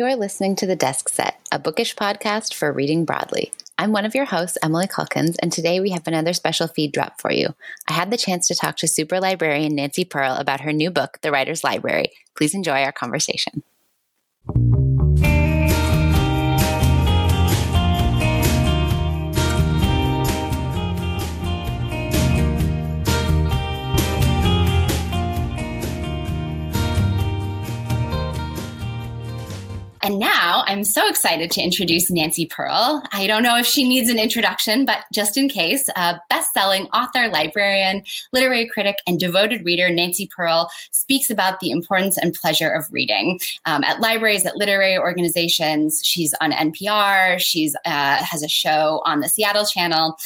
You are listening to The Desk Set, a bookish podcast for reading broadly. I'm one of your hosts, Emily Calkins, and today we have another special feed drop for you. I had the chance to talk to super librarian Nancy Pearl about her new book, The Writer's Library. Please enjoy our conversation. I'm so excited to introduce Nancy Pearl. I don't know if she needs an introduction, but just in case, a best selling author, librarian, literary critic, and devoted reader, Nancy Pearl speaks about the importance and pleasure of reading um, at libraries, at literary organizations. She's on NPR, she's uh, has a show on the Seattle Channel.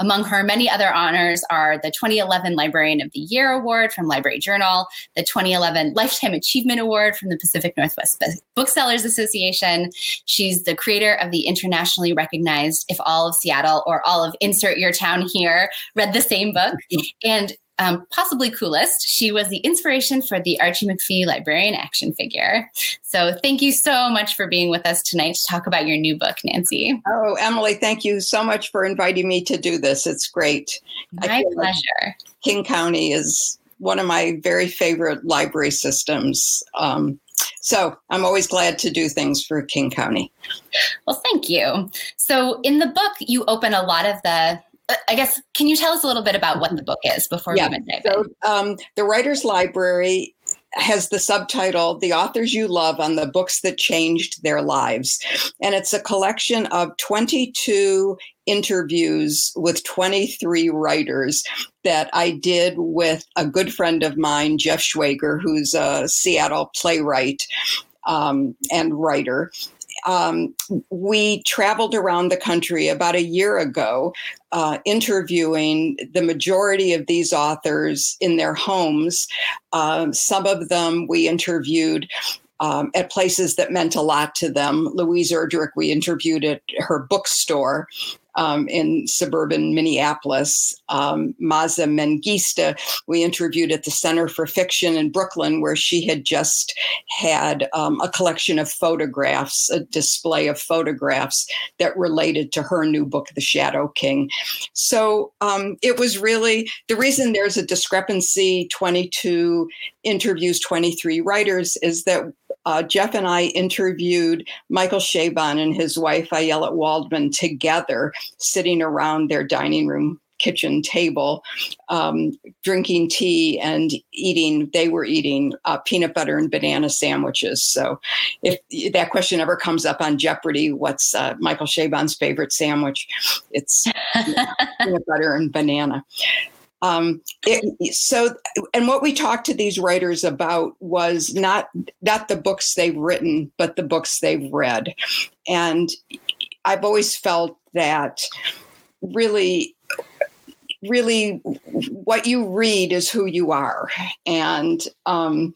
Among her many other honors are the 2011 Librarian of the Year Award from Library Journal, the 2011 Lifetime Achievement Award from the Pacific Northwest Booksellers Association Association. She's the creator of the internationally recognized If All of Seattle or All of Insert Your Town Here read the same book. And um, possibly coolest, she was the inspiration for the Archie McPhee librarian action figure. So thank you so much for being with us tonight to talk about your new book, Nancy. Oh, Emily, thank you so much for inviting me to do this. It's great. My pleasure. Like King County is one of my very favorite library systems. Um, so I'm always glad to do things for King County. Well, thank you. So in the book, you open a lot of the uh, I guess, can you tell us a little bit about what the book is before yeah. we dive so, in? Um, the Writer's Library has the subtitle The Authors You Love on the Books That Changed Their Lives. And it's a collection of 22 interviews with 23 writers that I did with a good friend of mine, Jeff Schwager, who's a Seattle playwright um, and writer. Um, we traveled around the country about a year ago, uh, interviewing the majority of these authors in their homes. Um, some of them we interviewed um, at places that meant a lot to them. Louise Erdrich, we interviewed at her bookstore um, in suburban Minneapolis. Um, Maaza Mengiste, we interviewed at the Center for Fiction in Brooklyn, where she had just had um, a collection of photographs, a display of photographs that related to her new book, The Shadow King. So um, it was really the reason there's a discrepancy 22 interviews, 23 writers is that uh, Jeff and I interviewed Michael Chabon and his wife Ayelet Waldman together, sitting around their dining room kitchen table, um, drinking tea and eating. They were eating uh, peanut butter and banana sandwiches. So, if that question ever comes up on Jeopardy, what's uh, Michael Chabon's favorite sandwich? It's peanut butter and banana. Um, it, so, and what we talked to these writers about was not not the books they've written, but the books they've read. And I've always felt that really really what you read is who you are and um,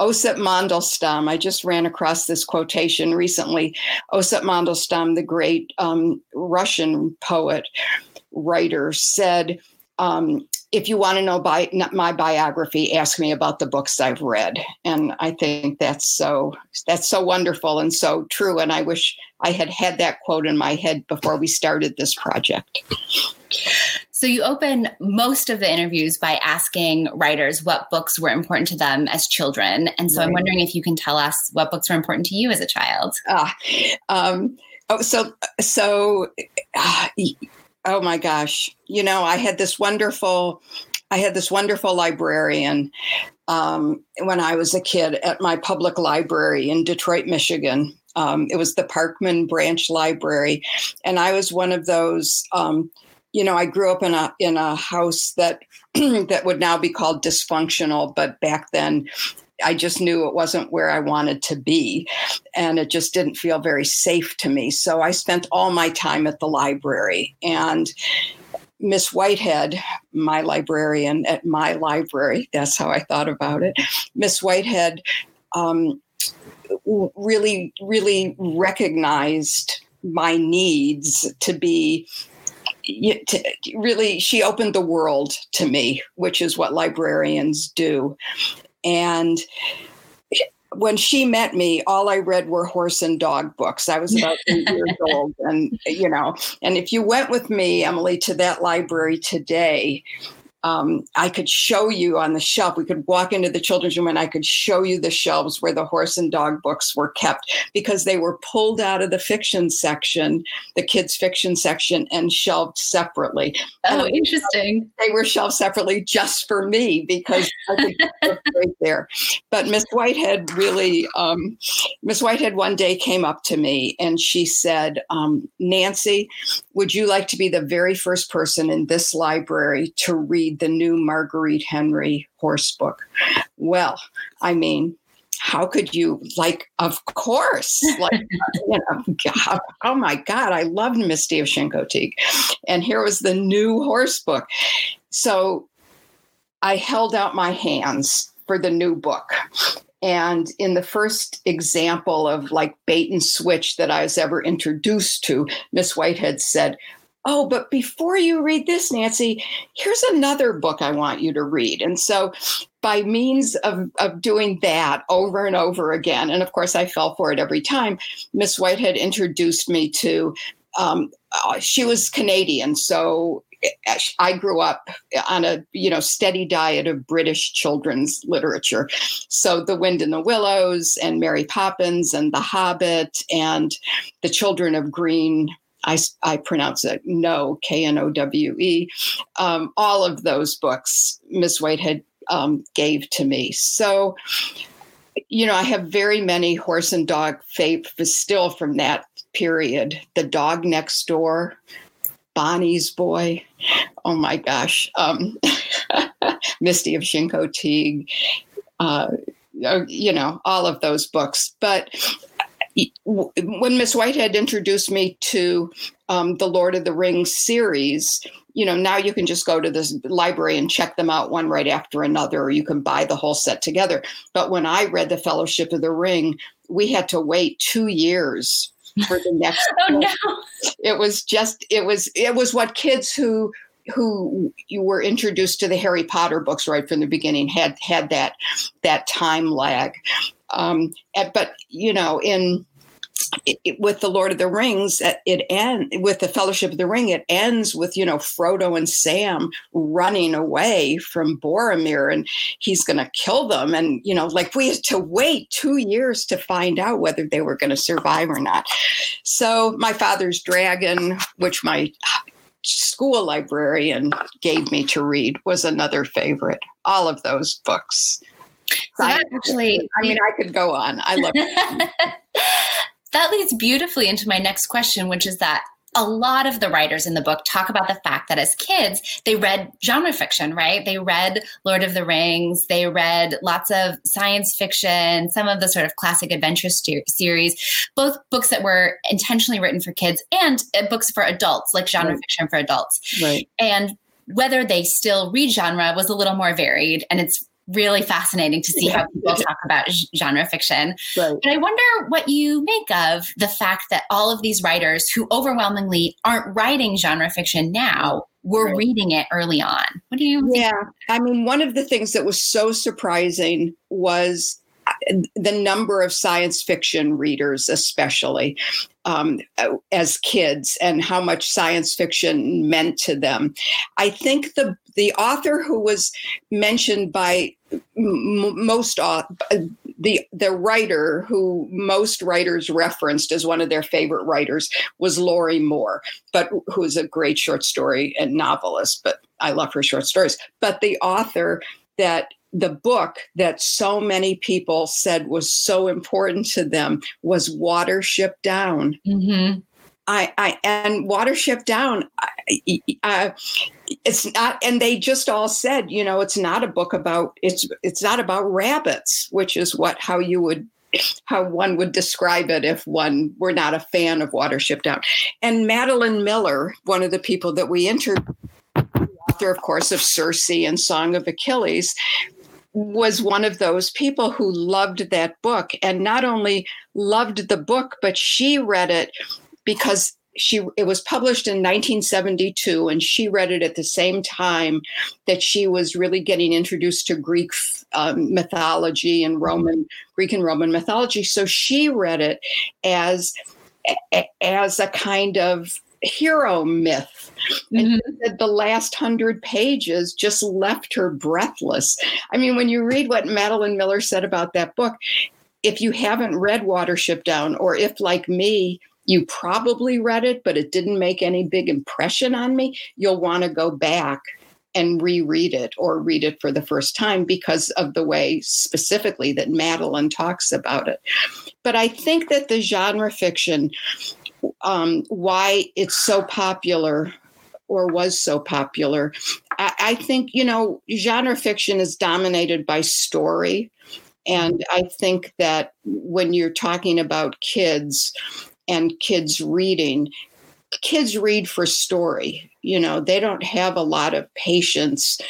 Osip Mandelstam, I just ran across this quotation recently. Osip Mandelstam, the great um, Russian poet, writer, said, um, if you want to know by, my biography, ask me about the books I've read. And I think that's so that's so wonderful and so true. And I wish I had had that quote in my head before we started this project. So you open most of the interviews by asking writers what books were important to them as children. And so right. I'm wondering if you can tell us what books were important to you as a child. Ah, um, oh, so so. Uh, oh my gosh. You know i had this wonderful i had this wonderful librarian um, when i was a kid at my public library in detroit michigan. Um, it was the parkman branch library. And i was one of those um, you know i grew up in a in a house that that would now be called dysfunctional but back then I just knew it wasn't where I wanted to be. And it just didn't feel very safe to me. So I spent all my time at the library. And Miss Whitehead, my librarian at my library, that's how I thought about it. Miss Whitehead um, really, really recognized my needs to be really she opened the world to me which is what librarians do and when she met me, all I read were horse and dog books. I was about eight years old. And, you know, and if you went with me, Emily, to that library today, um, I could show you on the shelf. We could walk into the children's room and I could show you the shelves where the horse and dog books were kept because they were pulled out of the fiction section, the kids' fiction section, and shelved separately. Oh, and interesting. They were shelved separately just for me because I could right there. But Miss Whitehead really, um, Miss Whitehead one day came up to me and she said, um, Nancy, would you like to be the very first person in this library to read? Read the new Marguerite Henry horse book. Well, I mean, how could you like of course like you know oh my god i loved misty of Chincoteague and here was the new horse book so i held out my hands for the new book. And in the first example of like bait and switch that i was ever introduced to miss whitehead said oh, but before you read this, Nancy, here's another book I want you to read. And so, by means of, of doing that over and over again, and of course, I fell for it every time, Miss Whitehead introduced me to. Um, uh, she was Canadian, so I grew up on a you know steady diet of British children's literature. So The Wind in the Willows and Mary Poppins and The Hobbit and The Children of Green I, I pronounce it no, K N O W E. Um, all of those books Miss Whitehead um, gave to me. So, you know, I have very many horse and dog favorites still from that period. The Dog Next Door, Bonnie's Boy. Oh my gosh. Um, Misty of Chincoteague. Uh, you know, all of those books. But when Miss Whitehead introduced me to um, the Lord of the Rings series, you know, now you can just go to this library and check them out one right after another, or you can buy the whole set together. But when I read The Fellowship of the Ring, we had to wait two years for the next. oh no! It was just it was it was what kids who who you were introduced to the Harry Potter books right from the beginning had had that that time lag. Um, but you know, in it, with the Lord of the Rings, it end with the Fellowship of the Ring. It ends with you know Frodo and Sam running away from Boromir, and he's going to kill them. And you know, like we had to wait two years to find out whether they were going to survive or not. So my father's dragon, which my school librarian gave me to read, was another favorite. All of those books. So that actually, I mean, I could go on. I love it. that leads beautifully into my next question, which is that a lot of the writers in the book talk about the fact that as kids, they read genre fiction, right? They read Lord of the Rings, they read lots of science fiction, some of the sort of classic adventure st- series, both books that were intentionally written for kids and uh, books for adults, like genre right. fiction for adults. Right. And whether they still read genre was a little more varied. And it's really fascinating to see how people talk about genre fiction. Right. But I wonder what you make of the fact that all of these writers who overwhelmingly aren't writing genre fiction now were right. reading it early on. What do you Yeah. I mean, one of the things that was so surprising was the number of science fiction readers, especially um, as kids, and how much science fiction meant to them. I think the the author who was mentioned by m- most uh, the the writer who most writers referenced as one of their favorite writers was Lorrie Moore, but who is a great short story and novelist. But I love her short stories. But the author that the book that so many people said was so important to them was Watership Down. Mm-hmm. I, I and Watership Down. Uh, it's not, and they just all said, you know, it's not a book about it's it's not about rabbits, which is what how you would how one would describe it if one were not a fan of Watership Down. And Madeline Miller, one of the people that we interviewed, author, of course, of Circe and Song of Achilles, was one of those people who loved that book and not only loved the book, but she read it because she it was published in 1972 and she read it at the same time that she was really getting introduced to greek um, mythology and roman greek and roman mythology. So she read it as as a kind of hero myth and mm-hmm. the last hundred pages just left her breathless i mean when you read what madeline miller said about that book if you haven't read watership down or if like me you probably read it, but it didn't make any big impression on me, you'll want to go back and reread it or read it for the first time because of the way specifically that Madeline talks about it. But I think that the genre fiction, um, why it's so popular or was so popular, I, I think, you know, genre fiction is dominated by story. And I think that when you're talking about kids, and kids reading kids read for story you know they don't have a lot of patience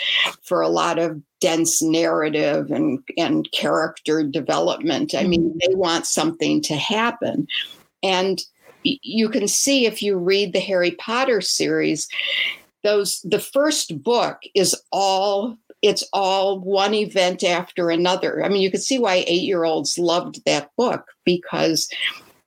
for a lot of dense narrative and and character development i mean mm-hmm. they want something to happen and you can see if you read the harry potter series those the first book is all it's all one event after another i mean you can see why 8 year olds loved that book because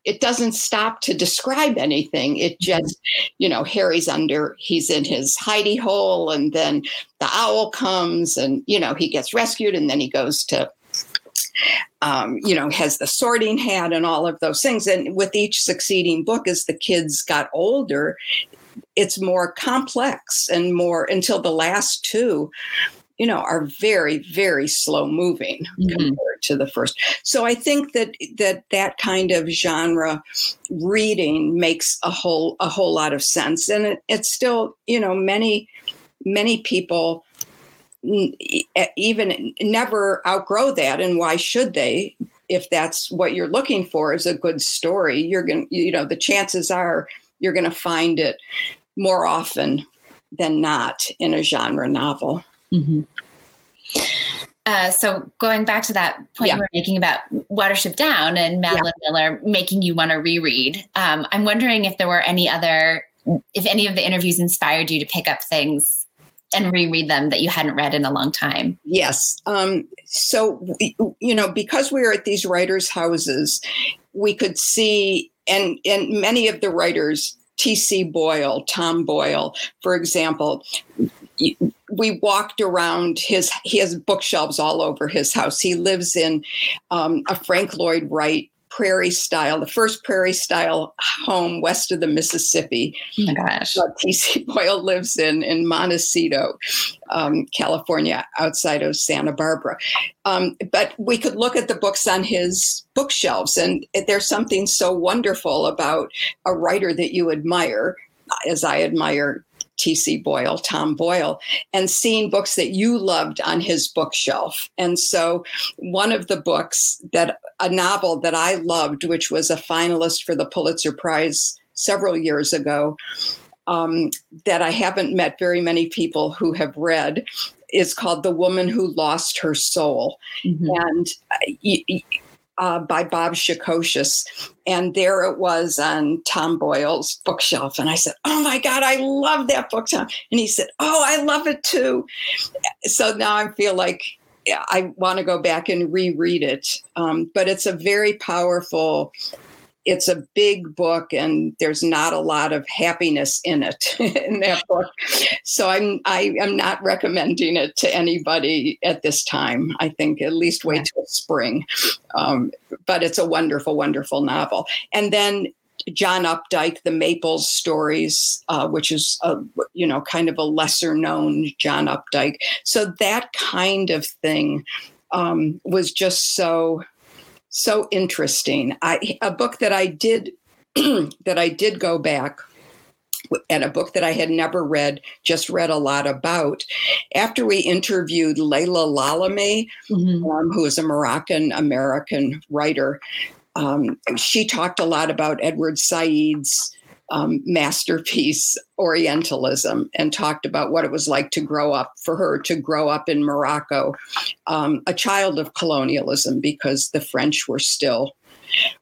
it doesn't stop to describe anything. It mm-hmm. just, you know, Harry's under, he's in his hidey hole, and then the owl comes and, you know, he gets rescued, and then he goes to, um, you know, has the sorting hat and all of those things. And with each succeeding book, as the kids got older, it's more complex and more until the last two you know, are very, very slow moving mm-hmm. compared to the first. So I think that that that kind of genre reading makes a whole a whole lot of sense, and it, it's still, you know, many many people even never outgrow that, and why should they? If that's what you're looking for is a good story, you're going to, you know, the chances are you're going to find it more often than not in a genre novel. Mm-hmm. Uh, so going back to that point yeah. you were making about Watership Down and Madeline yeah. Miller making you want to reread, um, I'm wondering if there were any other, if any of the interviews inspired you to pick up things and reread them that you hadn't read in a long time. Yes. Um, so, you know, because we were at these writers' houses, we could see, and and many of the writers T.C. Boyle, Tom Boyle, for example, we walked around his he has bookshelves all over his house he lives in um, a frank lloyd wright prairie style the first prairie style home west of the mississippi oh my gosh. tc boyle lives in in montecito um, california outside of santa barbara. Um, but we could look at the books on his bookshelves and there's something so wonderful about a writer that you admire as I admire T.C. Boyle, Tom Boyle, and seeing books that you loved on his bookshelf. And so, one of the books that a novel that I loved, which was a finalist for the Pulitzer Prize several years ago, um, that I haven't met very many people who have read, is called The Woman Who Lost Her Soul. Mm-hmm. And uh, by Bob Shacochis. And there it was on Tom Boyle's bookshelf. And I said, Oh my God, I love that book, Tom. And he said, Oh, I love it too. So now I feel like I want to go back and reread it. Um, but it's a very powerful it's a big book and there's not a lot of happiness in it in that book. So i'm i am not recommending it to anybody at this time. I think at least wait till spring. Um, but it's a wonderful wonderful novel. And then John Updike, the Maples stories, uh, which is a, you know kind of a lesser known John Updike. So that kind of thing um, was just so so interesting. I a book that I did that I did go back and a book that I had never read, just read a lot about. After we interviewed Laila Lalami, mm-hmm. um, who is a Moroccan American writer, um, she talked a lot about Edward Said's um, masterpiece Orientalism and talked about what it was like to grow up for her to grow up in Morocco, um, a child of colonialism because the French were still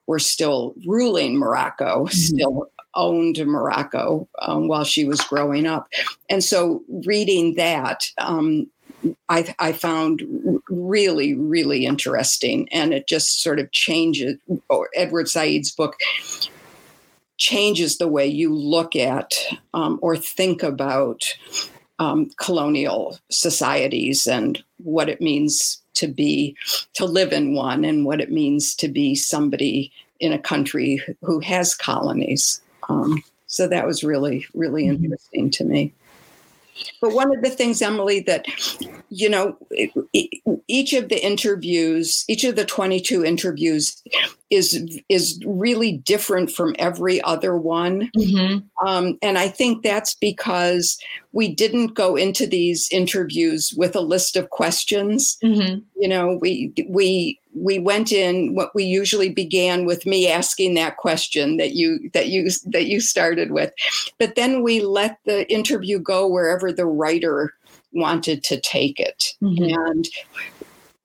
were still ruling Morocco, mm-hmm. still owned Morocco um, while she was growing up. And so reading that, um, I, I, found really, really interesting. And it just sort of changes, Edward Said's book changes the way you look at um, or think about um, colonial societies and what it means to be, to live in one, and what it means to be somebody in a country who has colonies. Um, so that was really, really mm-hmm. interesting to me. But one of the things, Emily, that, you know, each of the interviews, each of the 22 interviews is is really different from every other one. Mm-hmm. Um, and I think that's because we didn't go into these interviews with a list of questions. Mm-hmm. You know, we we we went in what we usually began with me asking that question that you that you that you started with but then we let the interview go wherever the writer wanted to take it mm-hmm. and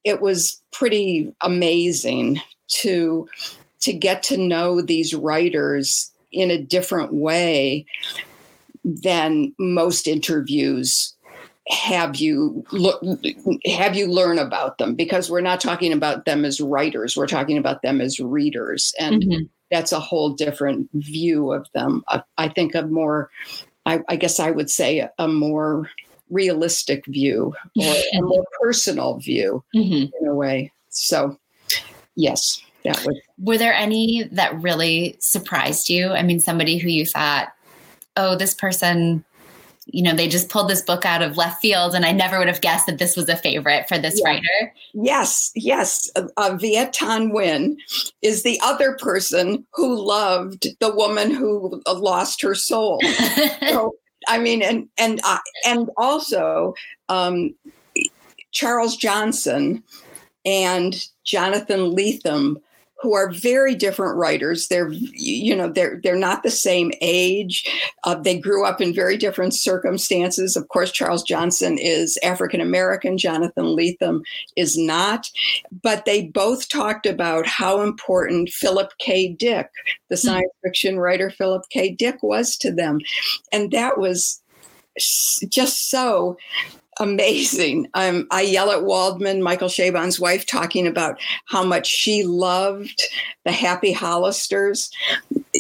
it was pretty amazing to to get to know these writers in a different way than most interviews have you look have you learn about them because we're not talking about them as writers we're talking about them as readers and mm-hmm. that's a whole different view of them I, I think a more I, I, guess i would say a, more realistic view or a more personal view mm-hmm. in a way so yes that was were there any that really surprised you i mean somebody who you thought oh this person you know, they just pulled this book out of left field, and I never would have guessed that this was a favorite for this yeah. writer. Yes, yes. Uh, uh, Viet Thanh Nguyen is the other person who loved the woman who uh, lost her soul. so, I mean, and and uh, and also um, Charles Johnson and Jonathan Lethem who are very different writers. They're you know they're they're not the same age. Uh, they grew up in very different circumstances. Of course, Charles Johnson is African American. Jonathan Lethem is not. But they both talked about how important Philip K. Dick, the hmm. science fiction writer Philip K. Dick, was to them, and that was just so amazing. Um, Ayelet Waldman, Michael Chabon's wife, talking about how much she loved the Happy Hollisters,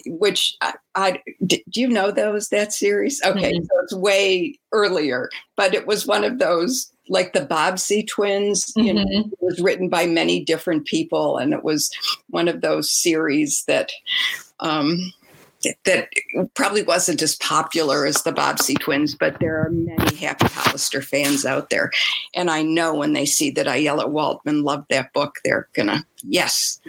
which I, I do you know those that series? Okay, mm-hmm. so it's way earlier, but it was one of those like the Bobbsey twins. Mm-hmm. You know, mm-hmm. it was written by many different people, and it was one of those series that. Um, that probably wasn't as popular as the Bobbsey twins, but there are many Happy Hollister fans out there. And I know when they see that Ayelet Waldman loved that book, they're gonna, yes,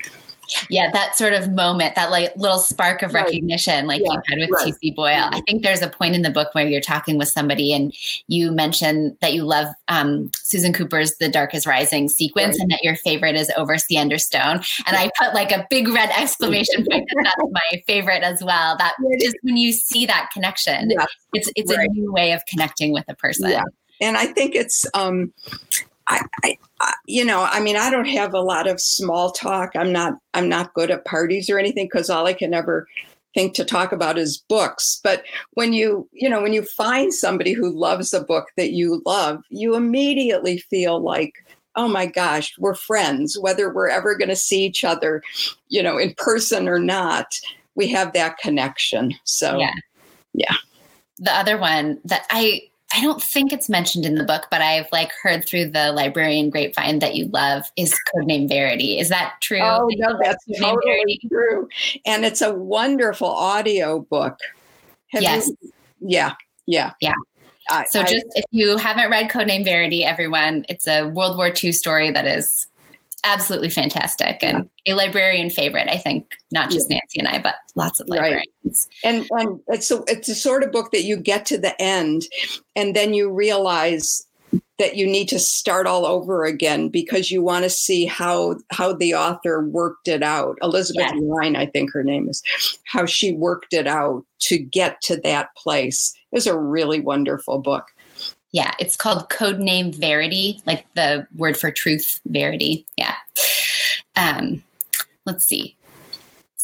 yeah that sort of moment that like little spark of right. recognition like yeah, you had with right. tc boyle i think there's a point in the book where you're talking with somebody and you mention that you love um, susan cooper's the dark is rising sequence right. and that your favorite is over sea under stone and i put like a big red exclamation point that that's my favorite as well that just when you see that connection yeah. it's it's a new way of connecting with a person yeah. and i think it's um I, I, you know, I mean, I don't have a lot of small talk. I'm not, I'm not good at parties or anything because all I can ever think to talk about is books. But when you, you know, when you find somebody who loves a book that you love, you immediately feel like, oh my gosh, we're friends, whether we're ever going to see each other, you know, in person or not. We have that connection. So, yeah. Yeah. The other one that I I don't think it's mentioned in the book, but I've like heard through the librarian grapevine that you love is Codename Verity. Is that true? Oh no, that's totally Verity? true. And it's a wonderful audio book. Have yes. You, yeah. Yeah. Yeah. I, so just I, if you haven't read Codename Verity, everyone, it's a World War II story that is absolutely fantastic and yeah. a librarian favorite i think not just yeah. nancy and i but lots of librarians right. and and it's a, it's a sort of book that you get to the end and then you realize that you need to start all over again because you want to see how how the author worked it out elizabeth yes. Line, i think her name is how she worked it out to get to that place it was a really wonderful book yeah, it's called Codename Verity, like the word for truth, verity. Yeah. Um, let's see.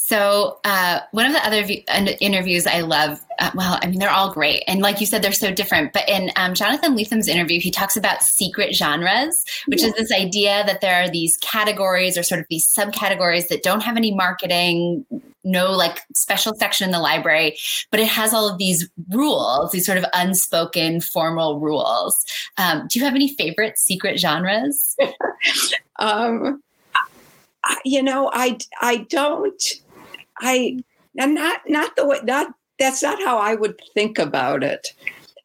So, uh, one of the other v- interviews I love, uh, well, I mean, they're all great. And like you said, they're so different. But in um, Jonathan Lethem's interview, he talks about secret genres, which yeah. is this idea that there are these categories or sort of these subcategories that don't have any marketing, no like special section in the library, but it has all of these rules, these sort of unspoken formal rules. Um, do you have any favorite secret genres? um, you know, I I don't. I am not not the way not that's not how I would think about it.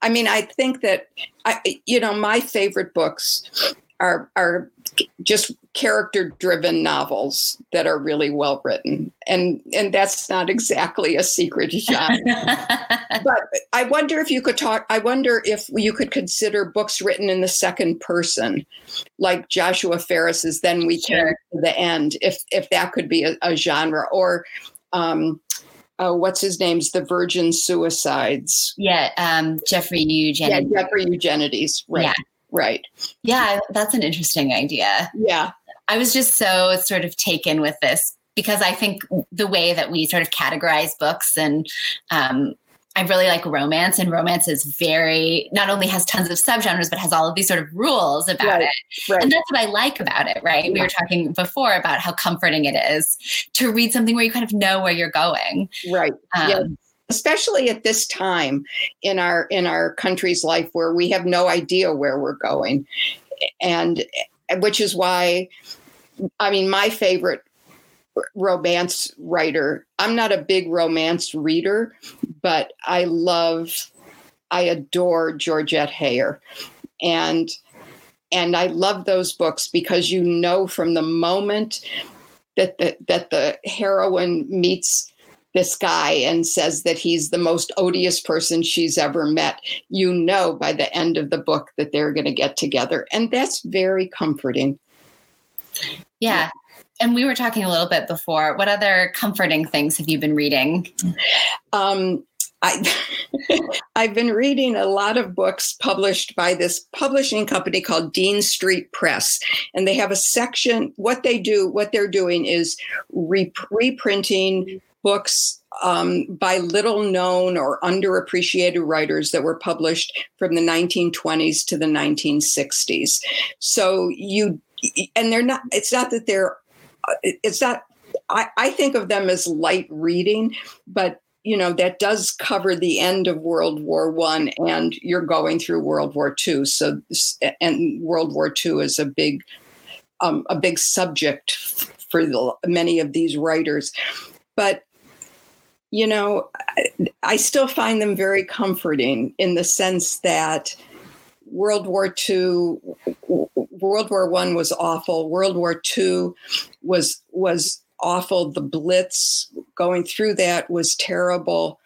I mean, I think that I, you know, my favorite books are are just character driven novels that are really well written and and that's not exactly a secret genre but i wonder if you could talk i wonder if you could consider books written in the second person like joshua ferris's then we sure. came to the end if if that could be a, a genre or um uh, what's his name's the Virgin Suicides. Yeah, um, Jeffrey Eugenides. Yeah, Jeffrey Eugenides. Right. Yeah. Right. Yeah, that's an interesting idea. Yeah. I was just so sort of taken with this because I think the way that we sort of categorize books and um, I really like romance, and romance is very not only has tons of subgenres, but has all of these sort of rules about right, it. Right. And that's what I like about it, right? Yeah. We were talking before about how comforting it is to read something where you kind of know where you're going. Right. Um, yeah. Especially at this time in our in our country's life where we have no idea where we're going. And which is why I mean my favorite romance writer. I'm not a big romance reader, but I love, I adore Georgette Heyer. And and I love those books because you know from the moment that the, that the heroine meets this guy and says that he's the most odious person she's ever met, you know by the end of the book that they're going to get together. And that's very comforting. Yeah and we were talking a little bit before. What other comforting things have you been reading? Um, I, I've been reading a lot of books published by this publishing company called Dean Street Press, and they have a section. What they do, what they're doing, is re- reprinting books um, by little known or underappreciated writers that were published from the 1920s to the 1960s. So you, and they're not. It's not that they're it's not I, I think of them as light reading, but you know that does cover the end of World War One, and you're going through World War Two. So, and World War Two is a big, um, a big subject for the, many of these writers. But you know, I, I still find them very comforting in the sense that World War II, World War One was awful. World War Two was was awful. The Blitz going through that was terrible,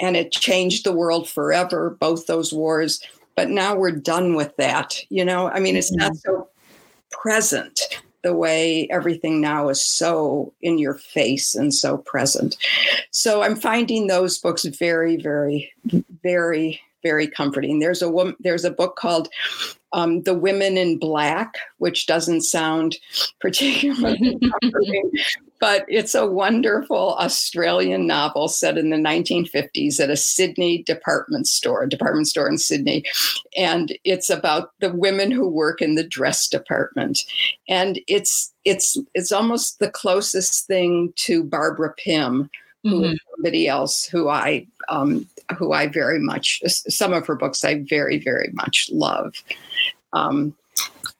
and it changed the world forever. Both those wars, but now we're done with that. You know, I mean, it's not mm-hmm. so present the way everything now is so in your face and so present. So I'm finding those books very, very, very very comforting. There's a woman, there's a book called um, "The Women in Black," which doesn't sound particularly comforting, but it's a wonderful Australian novel set in the 1950s at a Sydney department store, a department store in Sydney, and it's about the women who work in the dress department, and it's it's it's almost the closest thing to Barbara Pym mm-hmm. somebody else who I um, who I very much some of her books I very very much love. Um,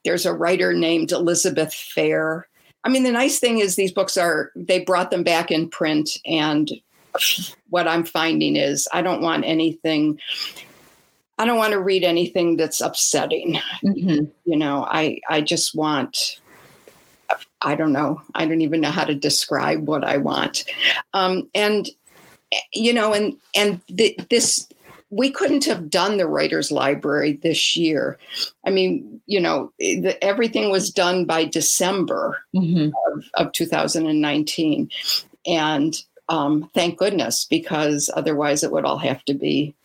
there's a writer named Elizabeth Fair. I mean, the nice thing is these books are they brought them back in print, and what I'm finding is I don't want anything. I don't want to read anything that's upsetting. Mm-hmm. You know, I I just want I don't know. I don't even know how to describe what I want. Um, and you know, and and the, this we couldn't have done the writers library this year i mean you know the, everything was done by december mm-hmm. of, of, 2019 and um, thank goodness because otherwise it would all have to be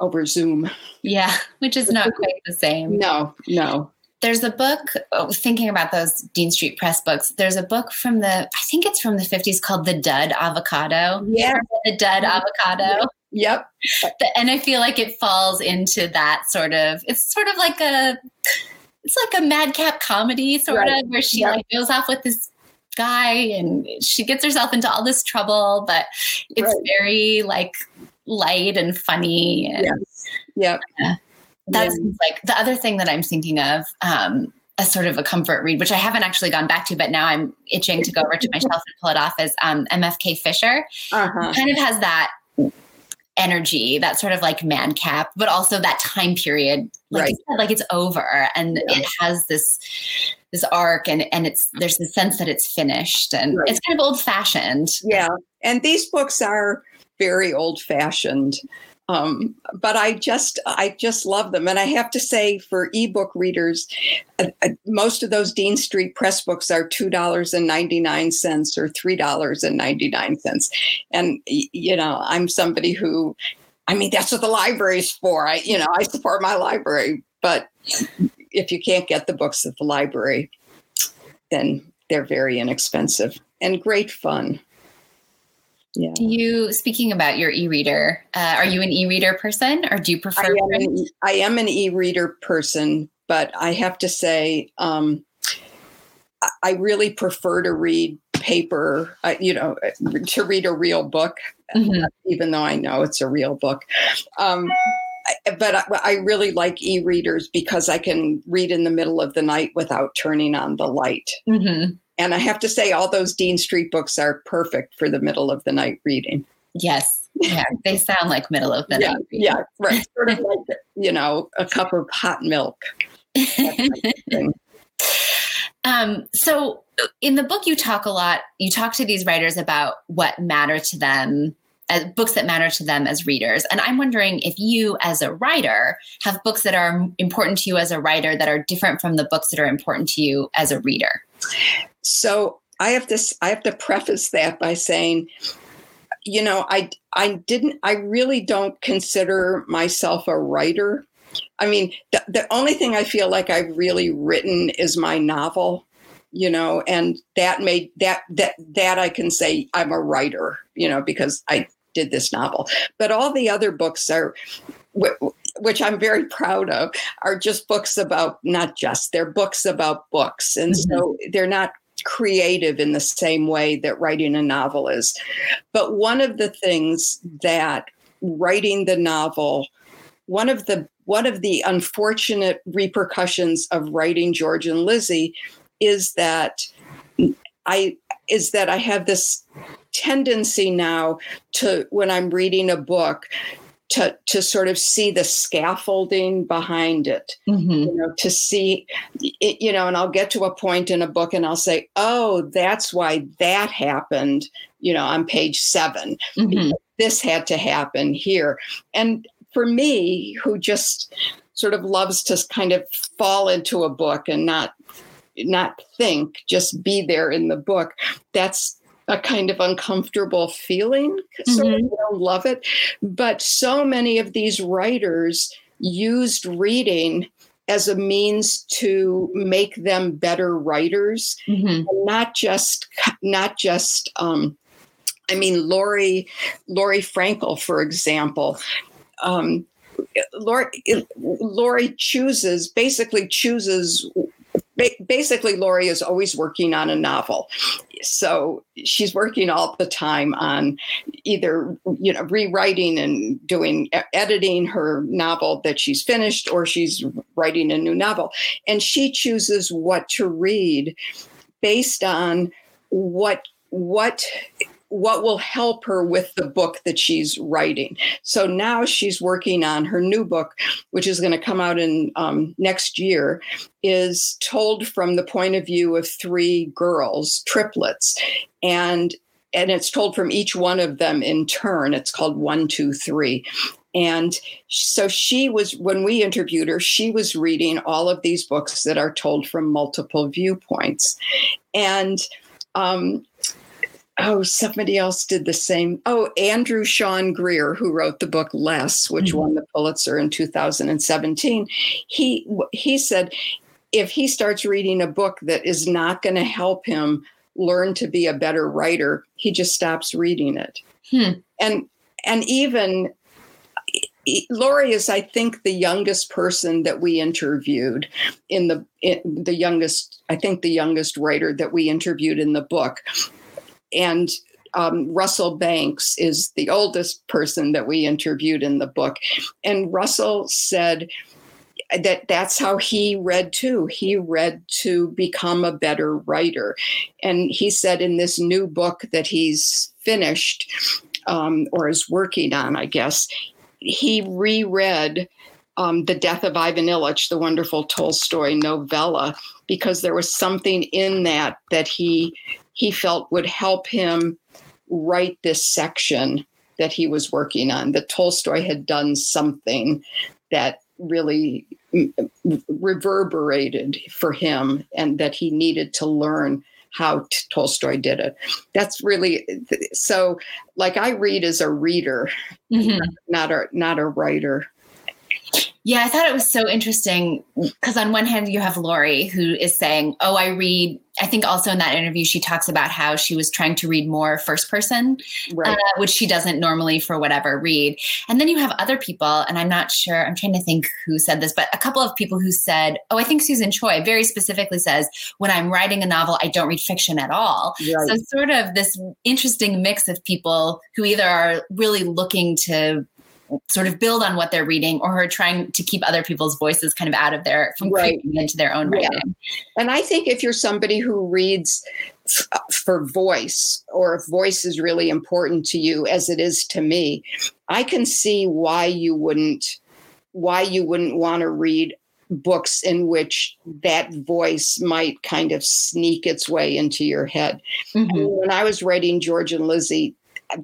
over zoom yeah which is not quite the same no no there's a book oh, thinking about those dean street press books there's a book from the i think it's from the 50s called the dud avocado yeah the dud avocado yep and i feel like it falls into that sort of it's sort of like a it's like a madcap comedy sort right. of where she yep. like goes off with this guy and she gets herself into all this trouble but it's right. very like light and funny and yes. yep uh, that's yeah. like the other thing that I'm thinking of. Um, a sort of a comfort read, which I haven't actually gone back to, but now I'm itching to go over to my shelf and pull it off. Is um, MFK Fisher uh-huh. kind of has that energy, that sort of like man cap, but also that time period, like right. said, like it's over, and yeah. it has this this arc, and and it's there's the sense that it's finished, and right. it's kind of old fashioned. Yeah, and these books are very old fashioned. Um, but I just I just love them, and I have to say, for ebook readers, uh, uh, most of those Dean Street Press books are two dollars and ninety nine cents or three dollars and ninety nine cents, and you know I'm somebody who, I mean that's what the library is for. I you know I support my library, but if you can't get the books at the library, then they're very inexpensive and great fun. Yeah. Do you, speaking about your e-reader, uh, are you an e-reader person or do you prefer? I am, an, I am an e-reader person, but I have to say, um, I really prefer to read paper, uh, you know, to read a real book, mm-hmm. even though I know it's a real book. Um, but I, I, really like e-readers because I can read in the middle of the night without turning on the light. Mm-hmm. And I have to say, all those Dean Street books are perfect for the middle of the night reading. Yes. Yeah. They sound like middle of the yeah, night. Reading. Yeah. Right. Sort of like, you know, a cup of hot milk. um, so in the book, you talk a lot, you talk to these writers about what matter to them as books that matter to them as readers. And I'm wondering if you, as a writer, have books that are important to you as a writer that are different from the books that are important to you as a reader. So I have to I have to preface that by saying, you know, I I didn't I really don't consider myself a writer. I mean, the, the only thing I feel like I've really written is my novel, you know, and that made that that that I can say I'm a writer, you know, because I did this novel. But all the other books are which I'm very proud of, are just books about not just they're books about books, and mm-hmm. so they're not creative in the same way that writing a novel is. But one of the things that writing the novel, one of the one of the unfortunate repercussions of writing George and Lizzie is that I is that I have this tendency now to when I'm reading a book to to sort of see the scaffolding behind it mm-hmm. you know to see it, you know and i'll get to a point in a book and i'll say oh that's why that happened you know on page 7 mm-hmm. this had to happen here and for me who just sort of loves to kind of fall into a book and not not think just be there in the book that's a kind of uncomfortable feeling. So mm-hmm. I don't love it. But so many of these writers used reading as a means to make them better writers, mm-hmm. not just not just. Um, I mean, Laurie Laurie Frankel, for example. Um, Laurie, Laurie chooses basically chooses basically Laurie is always working on a novel. So she's working all the time on either you know rewriting and doing editing her novel that she's finished or she's writing a new novel. And she chooses what to read based on what what what will help her with the book that she's writing. So now she's working on her new book, which is going to come out in um, next year, is told from the point of view of three girls, triplets, and and it's told from each one of them in turn. It's called one, two, three. And so she was, when we interviewed her, she was reading all of these books that are told from multiple viewpoints. And um, oh, somebody else did the same. Oh, Andrew Sean Greer, who wrote the book Less, which mm-hmm. won the Pulitzer in 2017. He he said if he starts reading a book that is not going to help him learn to be a better writer, he just stops reading it. Hmm. And and even Laurie is, I think, the youngest person that we interviewed in the in the youngest. I think the youngest writer that we interviewed in the book, and um, Russell Banks is the oldest person that we interviewed in the book, and Russell said that that's how he read too. He read to become a better writer, and he said in this new book that he's finished um, or is working on, I guess, he reread um, The Death of Ivan Ilyich, the wonderful Tolstoy novella, because there was something in that that he he felt would help him write this section that he was working on. That Tolstoy had done something that really reverberated for him and that he needed to learn how Tolstoy did it. That's really so. Like I read as a reader, mm-hmm. not a not a writer. Yeah, I thought it was so interesting because on one hand you have Laurie who is saying, "Oh, I read." I think also in that interview she talks about how she was trying to read more first person, right. uh, which she doesn't normally for whatever read. And then you have other people, and I'm not sure. I'm trying to think who said this, but a couple of people who said, "Oh, I think Susan Choi very specifically says when I'm writing a novel, I don't read fiction at all." Right. So sort of this interesting mix of people who either are really looking to sort of build on what they're reading or are trying to keep other people's voices kind of out of their from right. into their own writing. Yeah. And I think if you're somebody who reads f- for voice or if voice is really important to you as it is to me, I can see why you wouldn't why you wouldn't want to read books in which that voice might kind of sneak its way into your head. Mm-hmm. when I was writing George and Lizzie,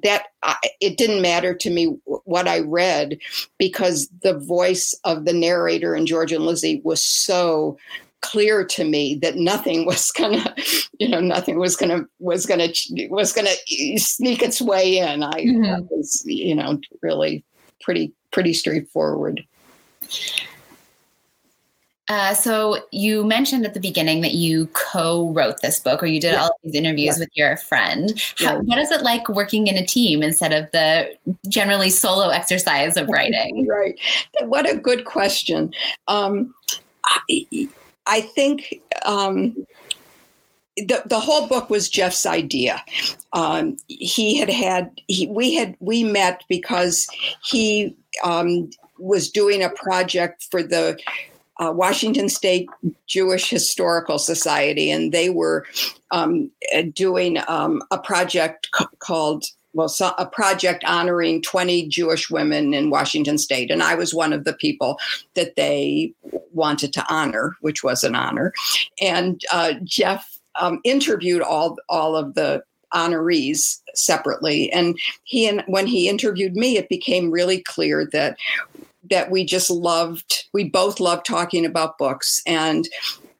that I, it didn't matter to me what I read because the voice of the narrator in George and Lizzie was so clear to me that nothing was gonna you know nothing was gonna was gonna was gonna sneak its way in i mm-hmm. was you know really pretty pretty straightforward uh, so you mentioned at the beginning that you co-wrote this book, or you did yeah. all these interviews yeah. with your friend. How, yeah. What is it like working in a team instead of the generally solo exercise of writing? right. What a good question. Um, I, I, think. Um, the, the whole book was Jeff's idea. Um, he had had he, we had we met because he um, was doing a project for the uh, Washington State Jewish Historical Society, and they were um, doing um, a project called well, so a project honoring 20 Jewish women in Washington State, and I was one of the people that they wanted to honor, which was an honor. And uh, Jeff um, interviewed all all of the honorees separately and he and when he interviewed me it became really clear that that we just loved we both loved talking about books. And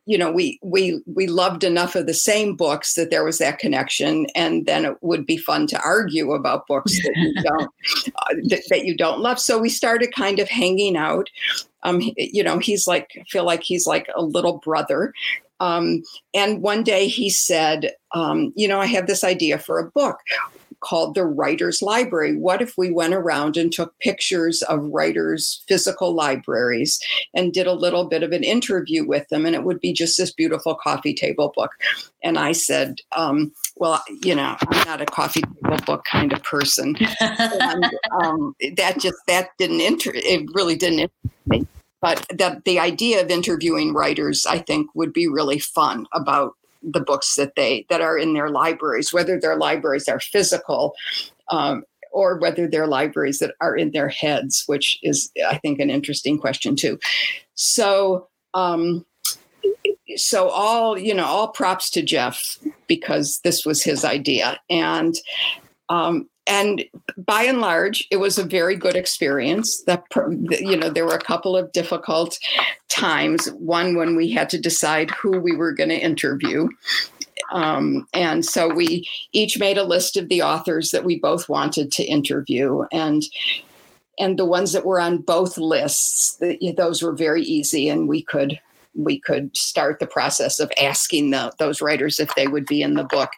you know we we we loved enough of the same books that there was that connection. And then it would be fun to argue about books that you don't uh, that, that, you don't love. So we started kind of hanging out. Um you know he's like I feel like he's like a little brother. Um, and one day he said, um, You know, I have this idea for a book called the Writers Library. What if we went around and took pictures of writers' physical libraries and did a little bit of an interview with them? And it would be just this beautiful coffee table book. And I said, um, well, you know, I'm not a coffee table book kind of person. and, um, that just, that didn't inter, it really didn't interest me but that the idea of interviewing writers i think would be really fun about the books that they that are in their libraries, whether their libraries are physical um, or whether they're libraries that are in their heads, which is I think an interesting question too. So um, so all you know all props to Jeff because this was his idea and um, and by and large, it was a very good experience. That you know, there were a couple of difficult times. One when we had to decide who we were going to interview, um, and so we each made a list of the authors that we both wanted to interview, and and the ones that were on both lists, those were very easy, and we could we could start the process of asking the, those writers if they would be in the book.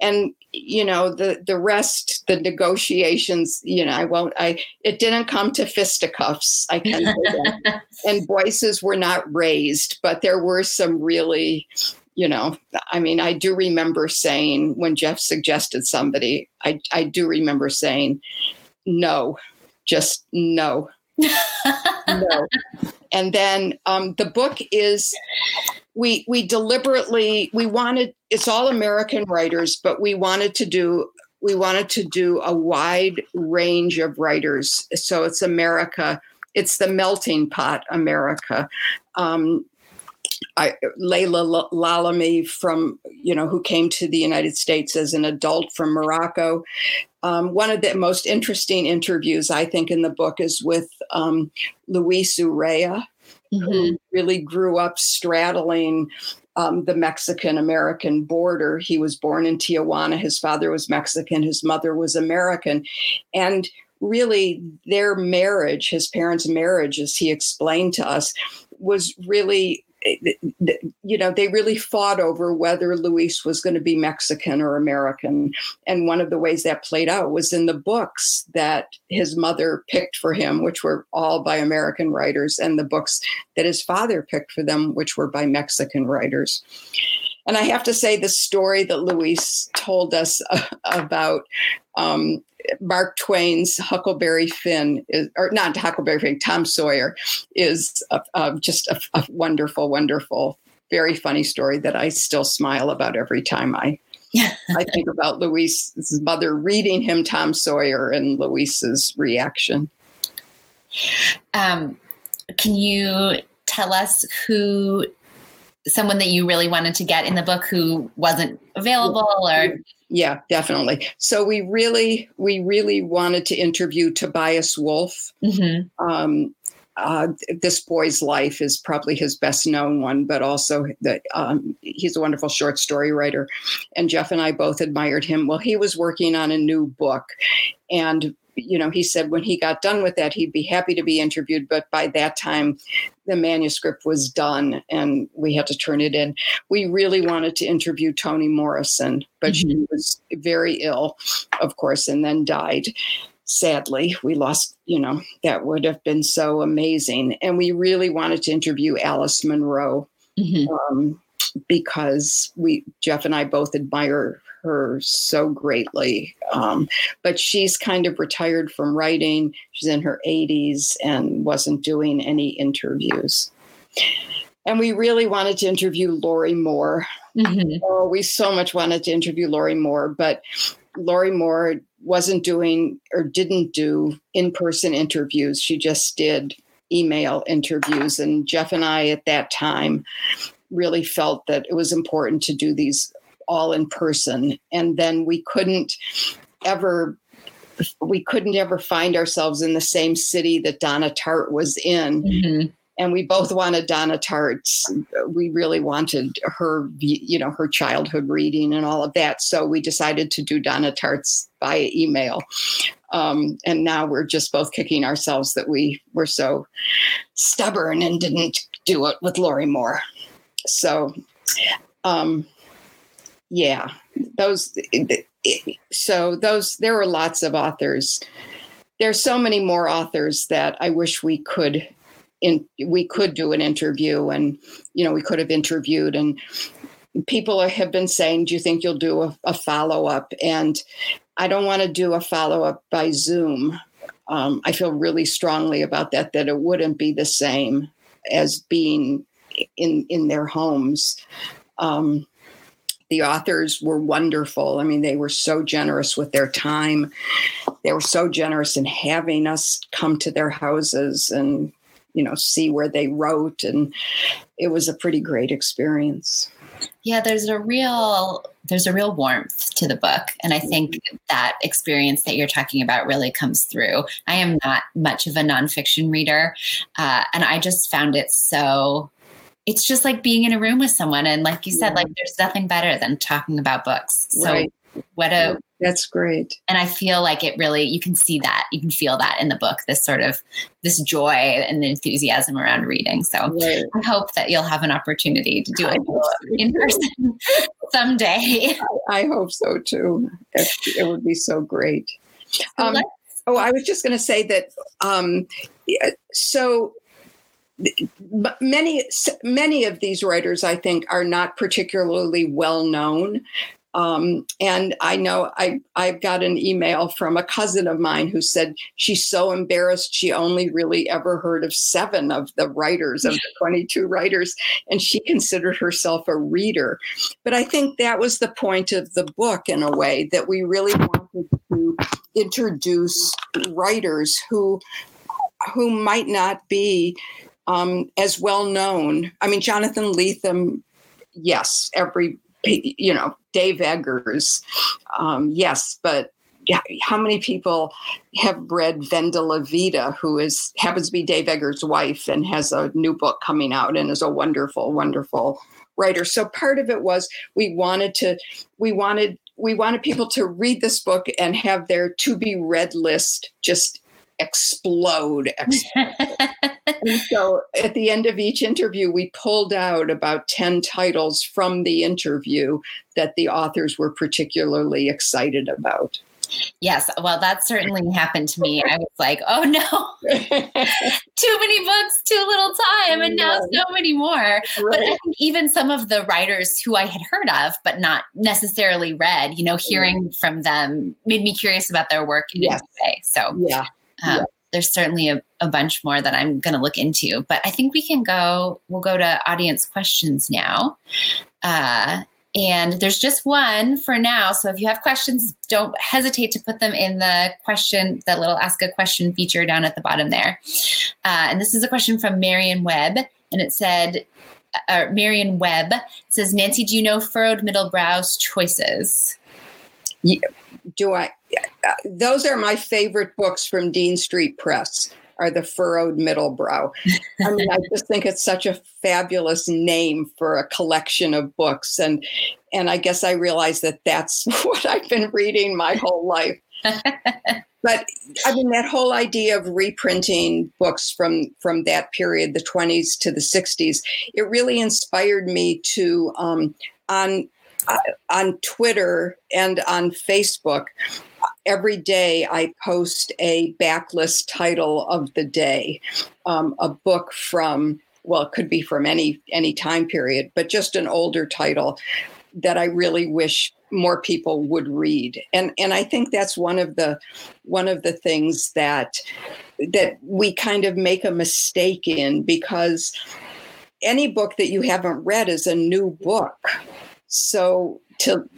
And you know the the rest, the negotiations. You know, I won't. I it didn't come to fisticuffs. I can and voices were not raised, but there were some really you know, I mean, I do remember saying when Jeff suggested somebody, I, I do remember saying, no, just no. no. And then um, the book is we we deliberately we wanted it's all American writers, but we wanted to do we wanted to do a wide range of writers. So it's America. It's the melting pot America. Um, I, Laila Lalami from, you know, who came to the United States as an adult from Morocco. Um, one of the most interesting interviews, I think, in the book is with um, Luis Urrea, mm-hmm. who really grew up straddling um, the Mexican American border. He was born in Tijuana. His father was Mexican, his mother was American. And really, their marriage, his parents' marriage, as he explained to us, was really you know, they really fought over whether Luis was going to be Mexican or American. And one of the ways that played out was in the books that his mother picked for him, which were all by American writers, and the books that his father picked for them, which were by Mexican writers. And I have to say, the story that Luis told us uh, about um, Mark Twain's Huckleberry Finn, is, or not Huckleberry Finn, Tom Sawyer, is a, a, just a, a, wonderful, wonderful, very funny story that I still smile about every time I. I think about Luis's mother reading him Tom Sawyer and Luis's reaction. Um, can you tell us who someone that you really wanted to get in the book who wasn't available or yeah definitely so we really we really wanted to interview tobias wolff mm-hmm. um, uh, this boy's life is probably his best known one, but also that um, he's a wonderful short story writer. And Jeff and I both admired him. Well, he was working on a new book, and you know, he said when he got done with that, he'd be happy to be interviewed. But by that time, the manuscript was done and we had to turn it in. We really wanted to interview Toni Morrison, but mm-hmm. she was very ill, of course, and then died. Sadly, we lost, you know, that would have been so amazing. And we really wanted to interview Alice Munro. Mm-hmm. Um, because we Jeff and I both admire her so greatly. Um, but she's kind of retired from writing. She's in her 80s and wasn't doing any interviews. And we really wanted to interview Lorrie Moore. Mm-hmm. Oh, we so much wanted to interview Lorrie Moore, but Lorrie Moore wasn't doing or didn't do in person interviews. She just did email interviews. And Jeff and I at that time really felt that it was important to do these all in person. And then we couldn't ever we couldn't ever find ourselves in the same city that Donna Tartt was in. Mm-hmm. And we both wanted Donna Tartt's. We really wanted her, you know, her childhood reading and all of that. So we decided to do Donna Tartt's via email. Um, and now we're just both kicking ourselves that we were so stubborn and didn't do it with Lorrie Moore. So, um, yeah, those. So those there were lots of authors. There's so many more authors that I wish we could in we could do an interview and you know we could have interviewed and people have been saying do you think you'll do a, a follow-up and i don't want to do a follow-up by zoom um, i feel really strongly about that that it wouldn't be the same as being in in their homes um, the authors were wonderful. I mean, they were so generous with their time. They were so generous in having us come to their houses and, you know, see where they wrote. And it was a pretty great experience. Yeah, there's a real there's a real warmth to the book, and I think that experience that you're talking about really comes through. I am not much of a nonfiction reader, uh, and I just found it so it's just like being in a room with someone and like you said yeah. like there's nothing better than talking about books so right. what a That's great. And I feel like it really, you can see that, you can feel that in the book, this sort of, this joy and enthusiasm around reading. So right. I hope that you'll have an opportunity to do it in person someday. I, hope so too. It, it, would be so great. Um, oh, I was just going to say that, um, so many many of these writers i think are not particularly well known um, and I know I, I've got an email from a cousin of mine who said she's so embarrassed she only really ever heard of seven of the writers, of the 22 writers, and she considered herself a reader. But I think that was the point of the book in a way that we really wanted to introduce writers who who might not be um, as well known. I mean, Jonathan Lethem, yes, every you know, Dave Eggers, um, yes, but how many people have read Vendela Vida, who is happens to be Dave Eggers' wife and has a new book coming out and is a wonderful, wonderful writer. So part of it was we wanted to, we wanted, we wanted people to read this book and have their to be read list just explode. explode. and so at the end of each interview, we pulled out about 10 titles from the interview that the authors were particularly excited about. Yes, well, that certainly happened to me. I was like, oh no, too many books, too little time, and now so many more. Right. But I think even some of the writers who I had heard of, but not necessarily read, you know, hearing from them made me curious about their work in yes. a way. So, yeah. Um, yeah there's certainly a, a bunch more that I'm going to look into. But I think we can go, we'll go to audience questions now. Uh, and there's just one for now. So if you have questions, don't hesitate to put them in the question, that little ask a question feature down at the bottom there. Uh, and this is a question from Marion Webb. And it said, uh, Marion Webb says, Nancy, do you know Furrowed Middlebrow's choices? Yeah. Do I? Those are my favorite books from Dean Street Press are the Furrowed Middlebrow. I mean, I just think it's such a fabulous name for a collection of books, and and I guess I realize that that's what I've been reading my whole life. but I mean, that whole idea of reprinting books from from that period, the 20s to the 60s, it really inspired me to um, on uh, on Twitter and on Facebook every day I post a backlist title of the day, um, a book from well, it could be from any any time period, but just an older title that I really wish more people would read. And and I think that's one of the one of the things that that we kind of make a mistake in because any book that you haven't read is a new book. So to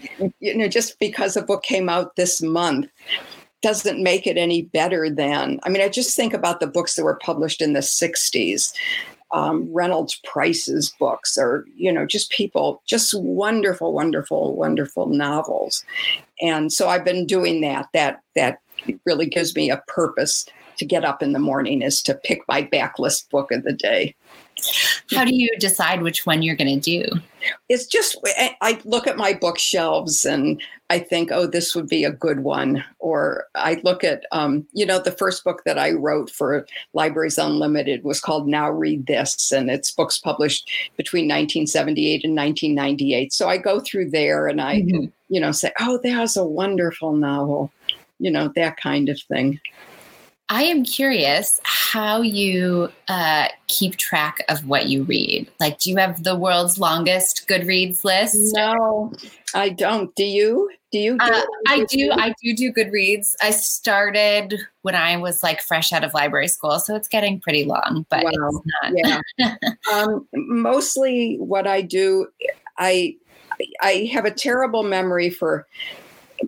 you know just because a book came out this month doesn't make it any better than i mean i just think about the books that were published in the 60s um, reynolds price's books or you know just people just wonderful wonderful wonderful novels. And so i've been doing that. That that really gives me a purpose to get up in the morning is to pick my backlist book of the day how do you decide which one you're going to do? It's just, I look at my bookshelves and I think, oh, this would be a good one. Or I look at, um, you know, the first book that I wrote for Libraries Unlimited was called Now Read This, and it's books published between 1978 and 1998. So I go through there and I, mm-hmm. you know, say, oh, that was a wonderful novel, you know, that kind of thing. I am curious how you uh, keep track of what you read. Like, do you have the world's longest Goodreads list? No, I don't. Do you? Do you? Do uh, I do. I do do Goodreads. I started when I was like fresh out of library school, so it's getting pretty long. But wow. yeah. um, mostly, what I do, I I have a terrible memory for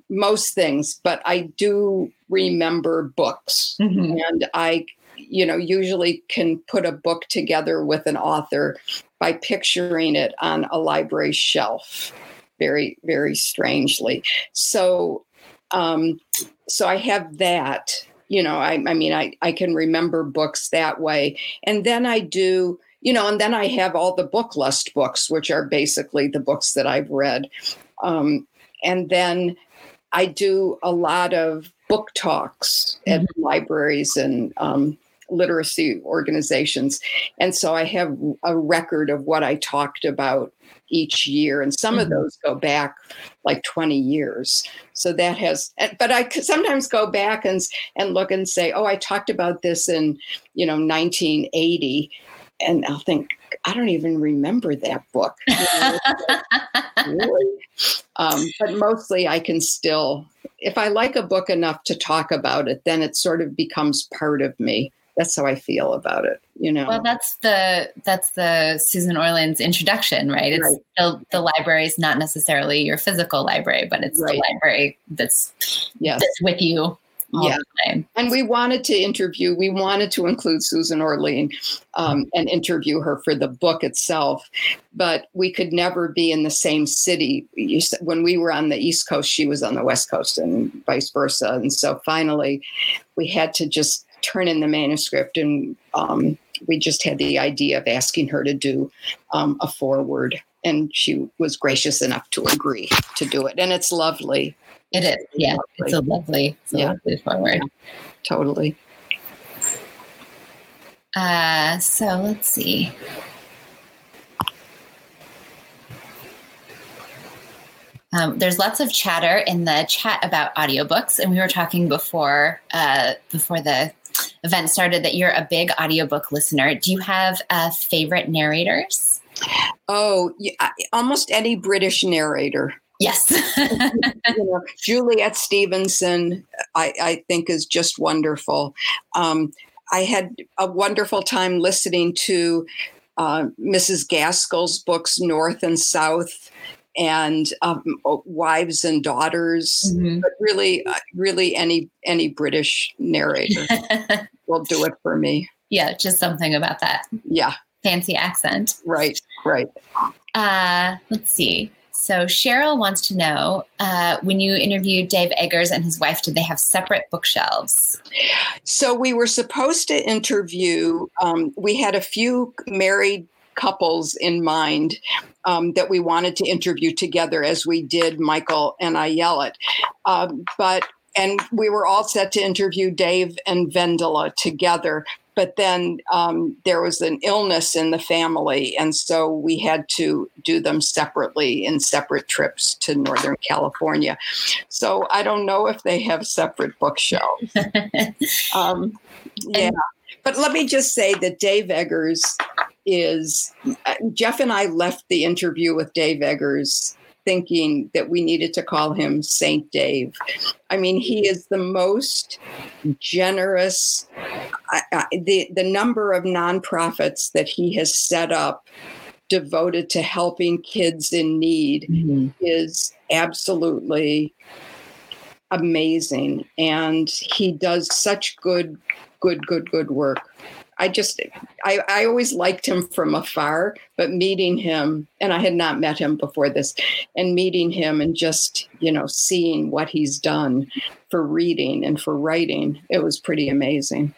most things, but I do remember books. Mm-hmm. And I, you know, usually can put a book together with an author by picturing it on a library shelf very, very strangely. So, um, so I have that. You know, I, I mean, I, I can remember books that way. And then I do, you know, and then I have all the book list books, which are basically the books that I've read. Um, and then I do a lot of book talks at Mhm. libraries and um, literacy organizations. And so I have a record of what I talked about each year. And some of Mhm. those go back like 20 years. So that has, but I sometimes go back and, and look and say, oh, I talked about this in, you know, 1980. And I'll think, I don't even remember that book. You know, really? Um, but mostly I can still, if I like a book enough to talk about it, then it sort of becomes part of me. That's how I feel about it, you know. Well, that's the that's the Susan Orlean's introduction, right? It's Right. the, the library is not necessarily your physical library, but it's Right. the library that's yes. that's with you Yeah. And we wanted to interview, we wanted to include Susan Orlean um, and interview her for the book itself, but we could never be in the same city. When we were on the East Coast, she was on the West Coast and vice versa. And so finally, we had to just turn in the manuscript and um, we just had the idea of asking her to do um, a foreword. And she was gracious enough to agree to do it. And it's lovely. It is, yeah. It's a lovely, it's a Yeah. lovely forward. Totally. Uh, so let's see. Um, there's lots of chatter in the chat about audiobooks, and we were talking before uh, before the event started that you're a big audiobook listener. Do you have uh, favorite narrators? Oh, yeah, almost any British narrator. Yes. you know, Juliet Stevenson, I, I think, is just wonderful. Um, I had a wonderful time listening to uh, Mrs. Gaskell's books, North and South, and um, Wives and Daughters. Mhm. But really, uh, really, any any British narrator will do it for me. yeah, just something about that Yeah, fancy accent. right, right. Uh, let's see. So Cheryl wants to know uh, when you interviewed Dave Eggers and his wife, did they have separate bookshelves? So we were supposed to interview. Um, we had a few married couples in mind um, that we wanted to interview together, as we did Michael and Ayelet. Um, but and we were all set to interview Dave and Vendela together. But then um, there was an illness in the family, and so we had to do them separately in separate trips to Northern California. So I don't know if they have separate bookshelves. Um, yeah. But let me just say that Dave Eggers is, uh, Jeff and I left the interview with Dave Eggers thinking that we needed to call him Saint Dave. I mean, he is the most generous. I, I, the, the number of nonprofits that he has set up devoted to helping kids in need mm-hmm. is absolutely amazing and he does such good good good good work i just I, I always liked him from afar but meeting him and i had not met him before this and meeting him and just you know seeing what he's done for reading and for writing it was pretty amazing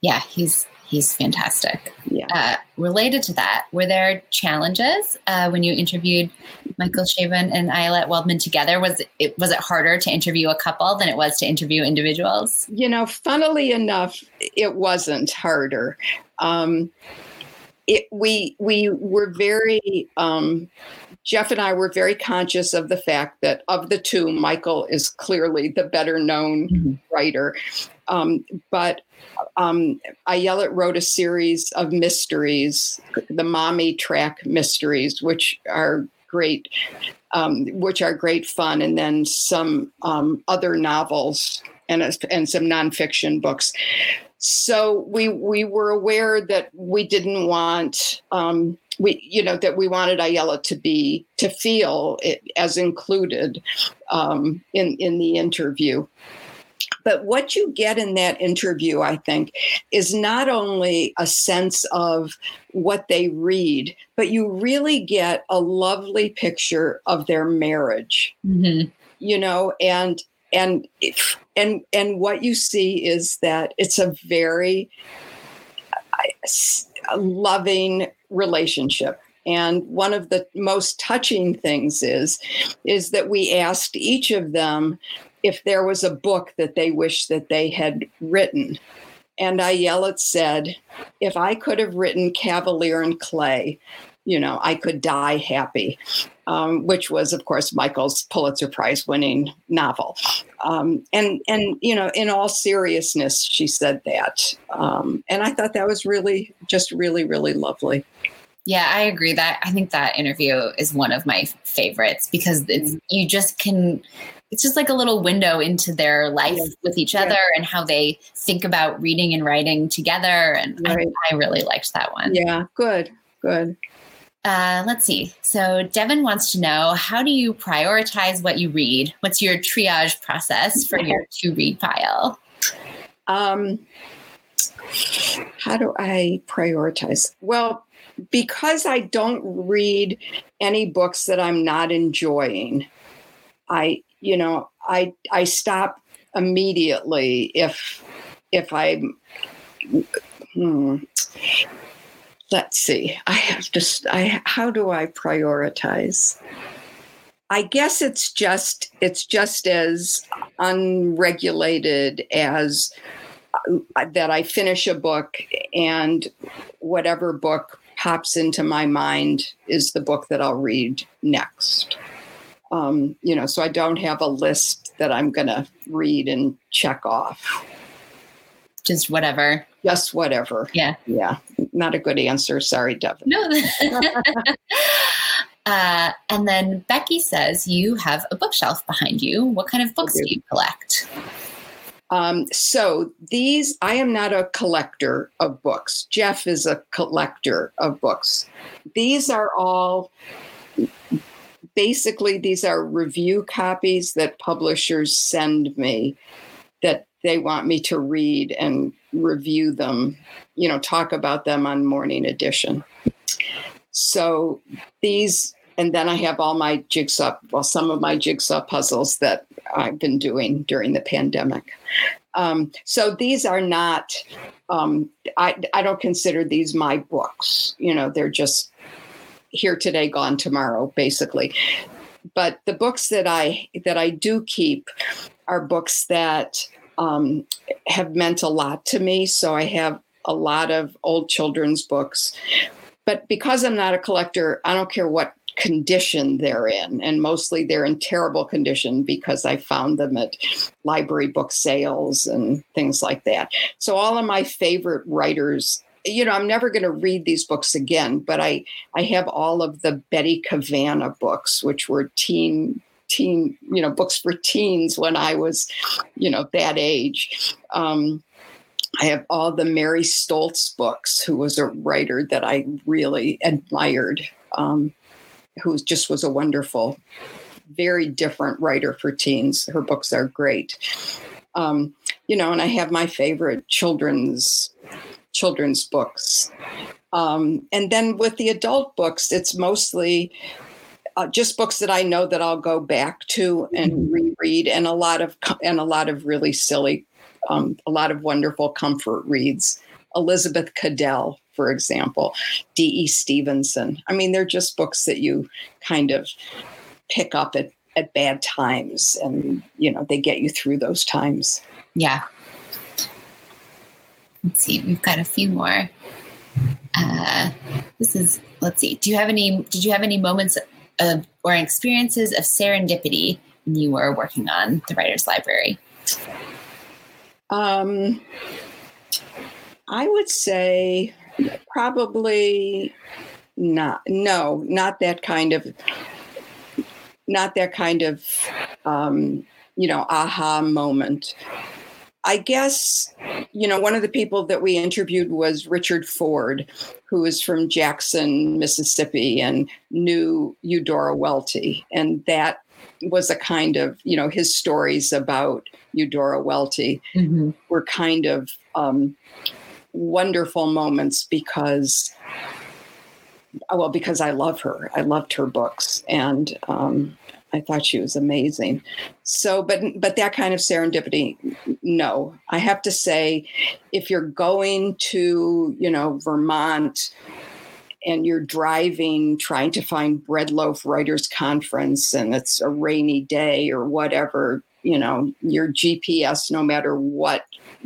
Yeah, he's he's fantastic. yeah Uh, related to that, were there challenges uh, when you interviewed Michael Chabon and Ayelet Waldman together? Was it was it harder to interview a couple than it was to interview individuals? you know funnily enough it wasn't harder um, it, we we were very um, jeff and i were very conscious of the fact that of the two michael is clearly the better known Mhm. writer um, but um, Ayelet wrote a series of mysteries, the Mommy Track mysteries, which are great, um, which are great fun, and then some um, other novels and and some nonfiction books. So we we were aware that we didn't want um, we you know that we wanted Ayelet to be to feel it as included um, in in the interview. But what you get in that interview, I think, is not only a sense of what they read, but you really get a lovely picture of their marriage Mm-hmm. you know and and and and what you see is that it's a very uh, loving relationship And one of the most touching things is, is that we asked each of them if there was a book that they wish that they had written. And Ayelet said, if I could have written Kavalier and Clay, you know, I could die happy, um, which was, of course, Michael's Pulitzer Prize winning novel. Um, and, and, you know, in all seriousness, she said that. Um, and I thought that was really, just really, really lovely. Yeah, I agree that I think that interview is one of my favorites because it's you just can it's just like a little window into their life yeah. with each other and how they think about reading and writing together. And right. I, I, really liked that one. Yeah, good, good. Uh, let's see. So Devin wants to know how do you prioritize what you read? What's your triage process for your to read pile? Um, how do I prioritize? Well, because I don't read any books that I'm not enjoying, I you know, I I stop immediately if if I hmm, let's see. I have to I how do I prioritize? I guess it's just it's just as unregulated as uh, that I finish a book and whatever book pops into my mind is the book that I'll read next. Um, you know, so I don't have a list that I'm going to read and check off. Just whatever. Just whatever. Yeah. Yeah. Not a good answer. Sorry, Devin. No. uh, and then Becky says you have a bookshelf behind you. What kind of books do. do you collect? Um, so these, I am not a collector of books. Jeff is a collector of books. These are all basically these are review copies that publishers send me that they want me to read and review them, you know, talk about them on morning edition. So these, and then I have all my jigsaw, well, some of my jigsaw puzzles that I've been doing during the pandemic. Um, so these are not, um, I, I don't consider these my books. You know, they're just here today, gone tomorrow, basically. But the books that I that I do keep are books that um, have meant a lot to me. So I have a lot of old children's books. But because I'm not a collector, I don't care what condition they're in. And mostly they're in terrible condition because I found them at library book sales and things like that. So all of my favorite writers you know, I'm never going to read these books again, but I I have all of the Betty Cavanna books, which were teen teen, you know, books for teens when I was, you know, that age. Um, I have all the Mary Stolz books, who was a writer that I really admired, um, who just was a wonderful, very different writer for teens. Her books are great. Um, you know, and I have my favorite children's children's books. Um, and then with the adult books, it's mostly uh, just books that I know that I'll go back to and mm-hmm. reread, and a lot of and a lot of really silly, um, a lot of wonderful comfort reads. Elizabeth Cadell, for example, D.E. Stevenson. I mean, they're just books that you kind of pick up at at bad times, and you know they get you through those times. Yeah, let's see, we've got a few more. Uh, this is, let's see, do you have any, did you have any moments of, or experiences of serendipity when you were working on the Writer's Library? Um, I would say probably not. No, not that kind of, not that kind of, um, you know, aha moment. I guess, you know, one of the people that we interviewed was Richard Ford, who is from Jackson, Mississippi, and knew Eudora Welty. And that was a kind of, you know, his stories about Eudora Welty mm-hmm. were kind of um, wonderful moments because, well, because I love her. I loved her books. And, um, I thought she was amazing. So, but but that kind of serendipity, no. I have to say, if you're going to, you know, Vermont and you're driving trying to find Bread Loaf writers conference and it's a rainy day or whatever you know your gps no matter what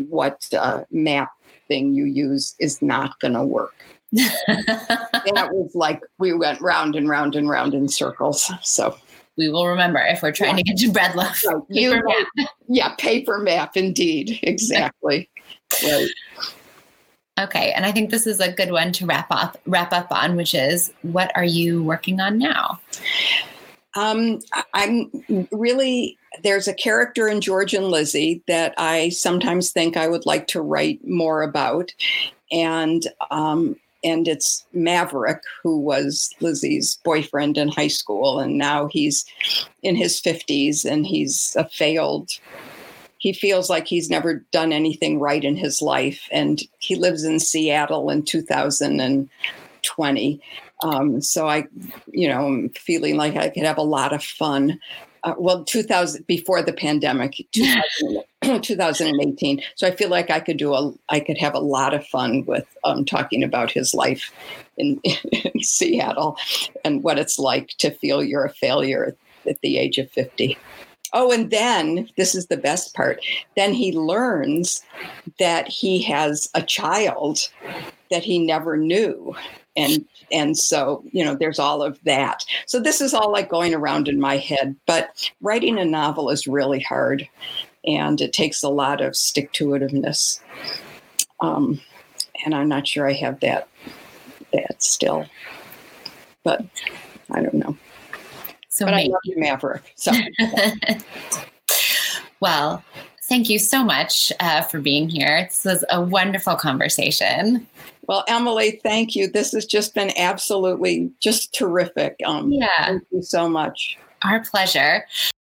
what uh, map thing you use is not going to work that was like we went round and round and round in circles so we will remember if we're trying yeah. to get to Bread Loaf right. paper map. yeah paper map indeed exactly right Okay, and I think this is a good one to wrap up wrap up on, which is what are you working on now? Um, I'm really there's a character in George and Lizzie that I sometimes think I would like to write more about, and um, and it's Maverick, who was Lizzie's boyfriend in high school, and now he's in his 50s and he's a failed he feels like he's never done anything right in his life. And he lives in Seattle in 2020. Um, so I, you know, I'm feeling like I could have a lot of fun. Uh, well, 2000 before the pandemic, 2000, 2018. So I feel like I could do a, I could have a lot of fun with um, talking about his life in, in Seattle and what it's like to feel you're a failure at the age of 50. Oh, and then this is the best part. Then he learns that he has a child that he never knew. And and so, you know, there's all of that. So this is all like going around in my head, but writing a novel is really hard and it takes a lot of stick to itiveness. Um, and I'm not sure I have that that still. But I don't know. So but maybe. I love you, Maverick. So. well, thank you so much uh, for being here. This was a wonderful conversation. Well, Emily, thank you. This has just been absolutely just terrific. Um, yeah. Thank you so much. Our pleasure.